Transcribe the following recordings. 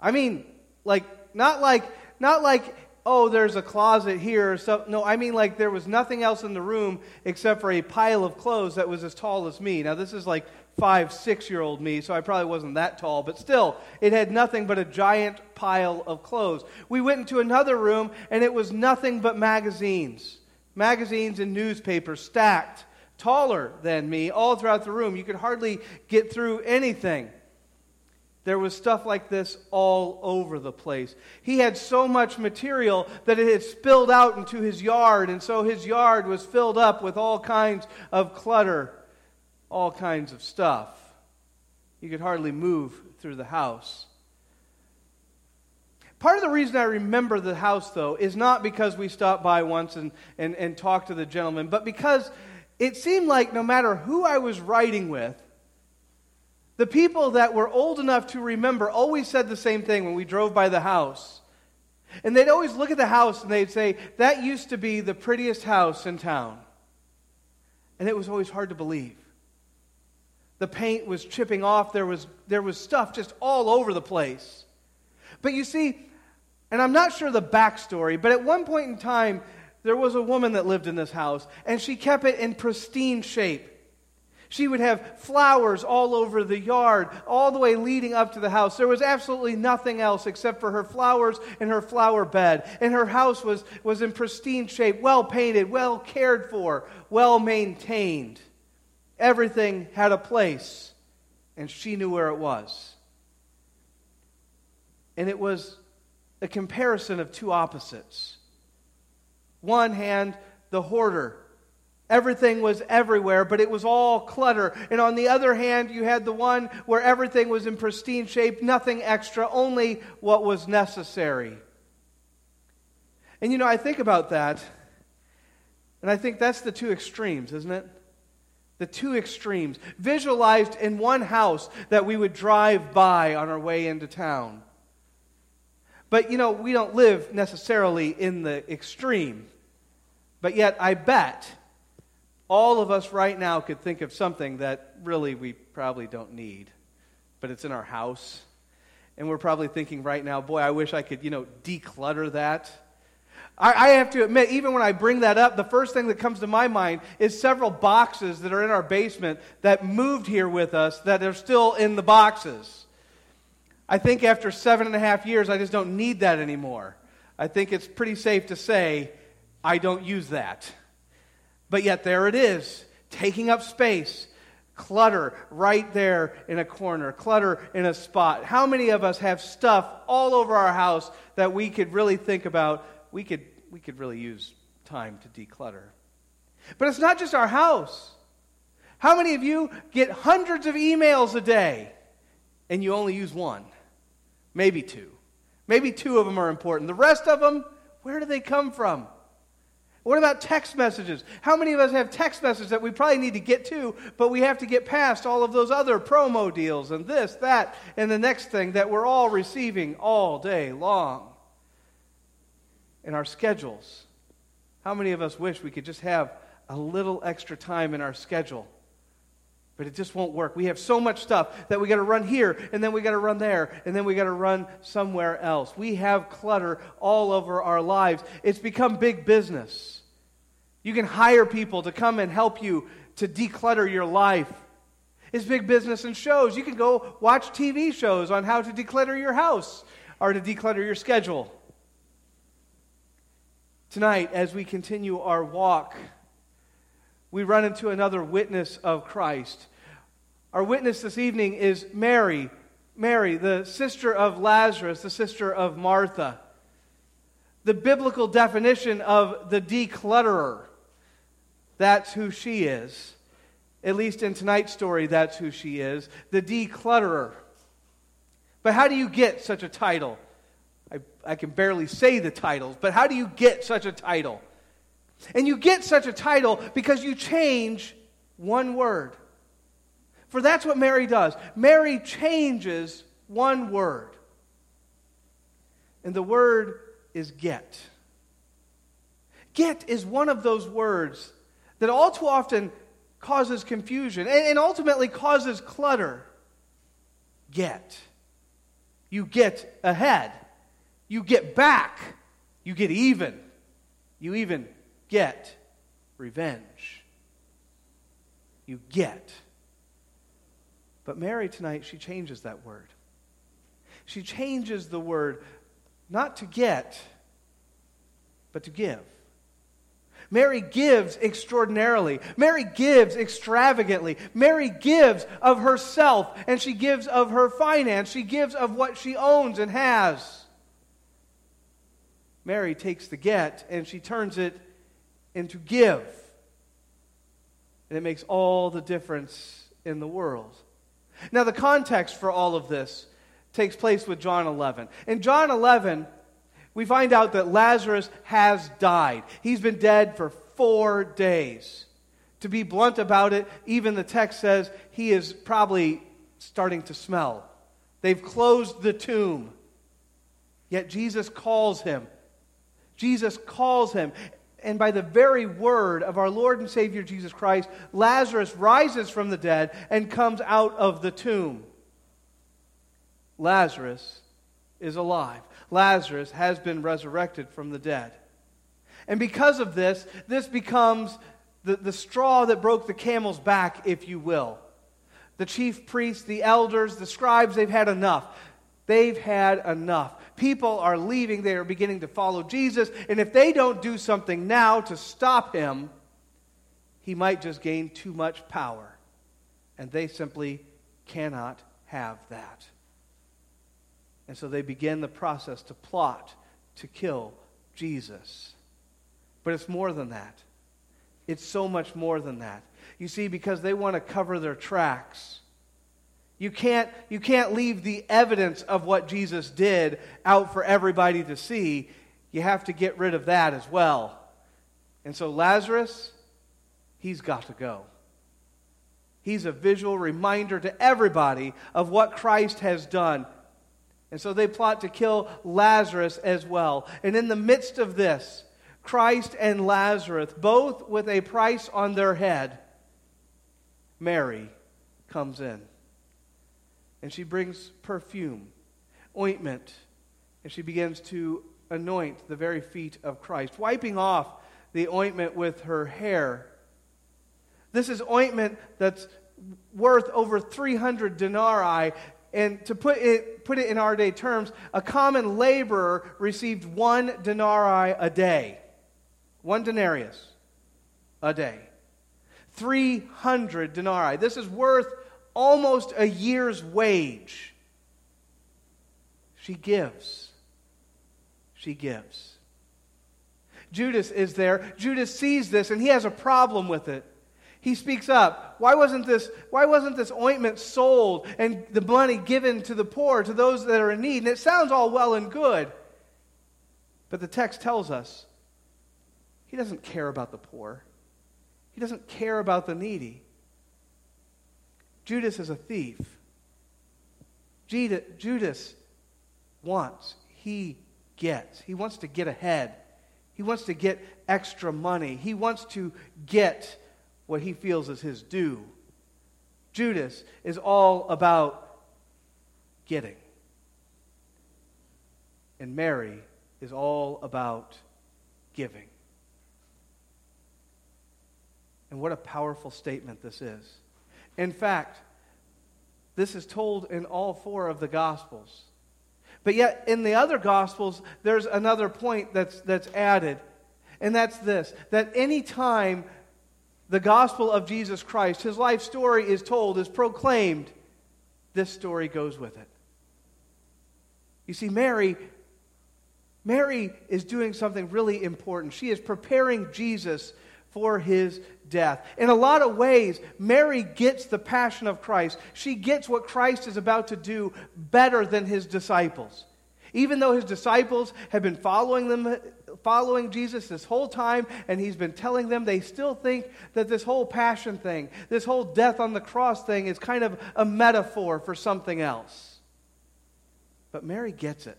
I mean, like, not like, not like, oh, there's a closet here or so. No, I mean, like, there was nothing else in the room except for a pile of clothes that was as tall as me. Now, this is like five, six year old me, so I probably wasn't that tall, but still, it had nothing but a giant pile of clothes. We went into another room, and it was nothing but magazines. Magazines and newspapers stacked taller than me all throughout the room. You could hardly get through anything. There was stuff like this all over the place. He had so much material that it had spilled out into his yard, and so his yard was filled up with all kinds of clutter, all kinds of stuff. You could hardly move through the house. Part of the reason I remember the house, though, is not because we stopped by once and, and, and talked to the gentleman, but because it seemed like no matter who I was writing with, the people that were old enough to remember always said the same thing when we drove by the house. And they'd always look at the house and they'd say, That used to be the prettiest house in town. And it was always hard to believe. The paint was chipping off, there was, there was stuff just all over the place. But you see, and I'm not sure the backstory, but at one point in time, there was a woman that lived in this house, and she kept it in pristine shape. She would have flowers all over the yard, all the way leading up to the house. There was absolutely nothing else except for her flowers and her flower bed. And her house was, was in pristine shape, well painted, well cared for, well maintained. Everything had a place, and she knew where it was. And it was a comparison of two opposites. One hand, the hoarder Everything was everywhere, but it was all clutter. And on the other hand, you had the one where everything was in pristine shape, nothing extra, only what was necessary. And you know, I think about that, and I think that's the two extremes, isn't it? The two extremes, visualized in one house that we would drive by on our way into town. But you know, we don't live necessarily in the extreme. But yet, I bet all of us right now could think of something that really we probably don't need, but it's in our house. And we're probably thinking right now, boy, I wish I could, you know, declutter that. I, have to admit, even when I bring that up, the first thing that comes to my mind is several boxes that are in our basement that moved here with us that are still in the boxes. I think after seven and a half years, I just don't need that anymore. I think it's pretty safe to say I don't use that. But yet there it is, taking up space. Clutter right there in a corner, clutter in a spot. How many of us have stuff all over our house that we could really think about? We could, we could really use time to declutter. But it's not just our house. How many of you get hundreds of emails a day and you only use one? Maybe two. Maybe two of them are important. The rest of them, where do they come from? What about text messages? How many of us have text messages that we probably need to get to, but we have to get past all of those other promo deals and this, that, and the next thing that we're all receiving all day long? In our schedules. How many of us wish we could just have a little extra time in our schedule? But it just won't work. We have so much stuff that we got to run here, and then we got to run there, and then we got to run somewhere else. We have clutter all over our lives. It's become big business. You can hire people to come and help you to declutter your life. It's big business and shows. You can go watch TV shows on how to declutter your house or to declutter your schedule. Tonight, as we continue our walk, we run into another witness of Christ. Our witness this evening is Mary, Mary, the sister of Lazarus, the sister of Martha. The biblical definition of the declutterer. That's who she is. At least in tonight's story, that's who she is the declutterer. But how do you get such a title? I, I can barely say the titles, but how do you get such a title? And you get such a title because you change one word. For that's what Mary does. Mary changes one word. And the word is get. Get is one of those words that all too often causes confusion and, ultimately causes clutter. Get. You get ahead. You get back. You get even. You even get revenge. You get. But Mary tonight, she changes that word. She changes the word not to get, but to give. Mary gives extraordinarily. Mary gives extravagantly. Mary gives of herself and she gives of her finance. She gives of what she owns and has. Mary takes the get and she turns it into give. And it makes all the difference in the world. Now, the context for all of this takes place with John 11. In John 11, we find out that Lazarus has died. He's been dead for four days. To be blunt about it, even the text says he is probably starting to smell. They've closed the tomb. Yet Jesus calls him. Jesus calls him. And by the very word of our Lord and Savior Jesus Christ, Lazarus rises from the dead and comes out of the tomb. Lazarus is alive. Lazarus has been resurrected from the dead. And because of this, this becomes the, the straw that broke the camel's back, if you will. The chief priests, the elders, the scribes, they've had enough. They've had enough. People are leaving. They are beginning to follow Jesus. And if they don't do something now to stop him, he might just gain too much power. And they simply cannot have that. And so they begin the process to plot to kill Jesus. But it's more than that. It's so much more than that. You see, because they want to cover their tracks. You can't, you can't leave the evidence of what Jesus did out for everybody to see. You have to get rid of that as well. And so Lazarus, he's got to go. He's a visual reminder to everybody of what Christ has done and so they plot to kill Lazarus as well. And in the midst of this, Christ and Lazarus, both with a price on their head, Mary comes in. And she brings perfume, ointment, and she begins to anoint the very feet of Christ, wiping off the ointment with her hair. This is ointment that's worth over 300 denarii and to put it, put it in our day terms, a common laborer received one denarii a day. One denarius a day. 300 denarii. This is worth almost a year's wage. She gives. She gives. Judas is there. Judas sees this and he has a problem with it he speaks up. Why wasn't this, why wasn't this ointment sold and the money given to the poor, to those that are in need? And it sounds all well and good. But the text tells us he doesn't care about the poor. He doesn't care about the needy. Judas is a thief. Judas wants, he gets. He wants to get ahead. He wants to get extra money. He wants to get what he feels is his due. Judas is all about getting. And Mary is all about giving. And what a powerful statement this is. In fact, this is told in all four of the Gospels. But yet, in the other Gospels, there's another point that's, that's added. And that's this that any time the gospel of Jesus Christ, his life story is told, is proclaimed, this story goes with it. You see, Mary, Mary is doing something really important. She is preparing Jesus for his death. In a lot of ways, Mary gets the passion of Christ. She gets what Christ is about to do better than his disciples. Even though his disciples have been following them following Jesus this whole time and he's been telling them, they still think that this whole passion thing, this whole death on the cross thing is kind of a metaphor for something else. But Mary gets it.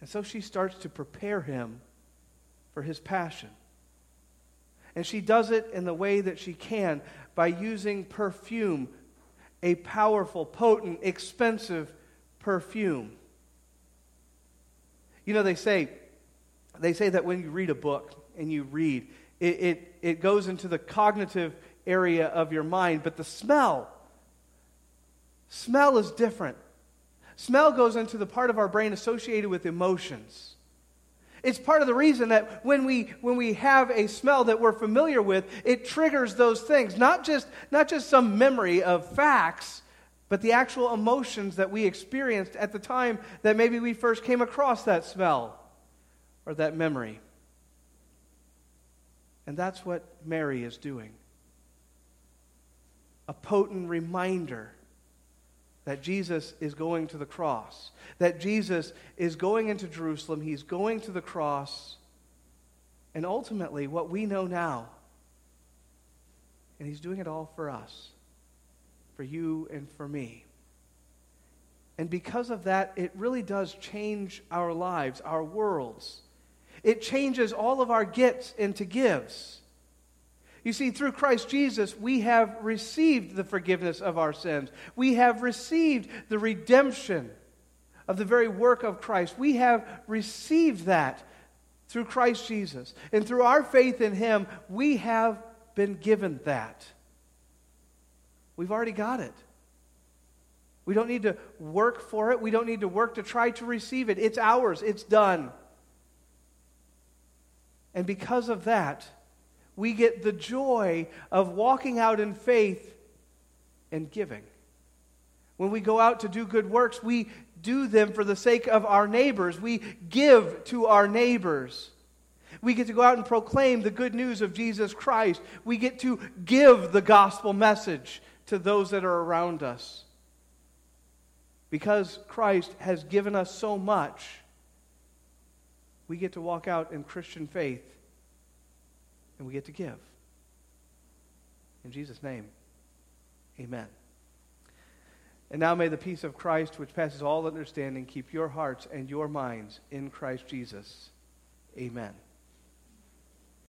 And so she starts to prepare him for his passion. And she does it in the way that she can by using perfume, a powerful, potent, expensive perfume. You know, they say, they say that when you read a book and you read, it, it, it goes into the cognitive area of your mind, but the smell, smell is different. Smell goes into the part of our brain associated with emotions. It's part of the reason that when we, when we have a smell that we're familiar with, it triggers those things. Not just, not just some memory of facts, but the actual emotions that we experienced at the time that maybe we first came across that smell or that memory. And that's what Mary is doing. A potent reminder that Jesus is going to the cross, that Jesus is going into Jerusalem, he's going to the cross, and ultimately what we know now. And he's doing it all for us, for you and for me. And because of that, it really does change our lives, our worlds. It changes all of our gets into gives. You see, through Christ Jesus, we have received the forgiveness of our sins. We have received the redemption of the very work of Christ. We have received that through Christ Jesus. And through our faith in Him, we have been given that. We've already got it. We don't need to work for it. We don't need to work to try to receive it. It's ours, it's done. And because of that, we get the joy of walking out in faith and giving. When we go out to do good works, we do them for the sake of our neighbors. We give to our neighbors. We get to go out and proclaim the good news of Jesus Christ. We get to give the gospel message to those that are around us. Because Christ has given us so much, we get to walk out in Christian faith and we get to give. In Jesus' name, amen. And now may the peace of Christ, which passes all understanding, keep your hearts and your minds in Christ Jesus. Amen.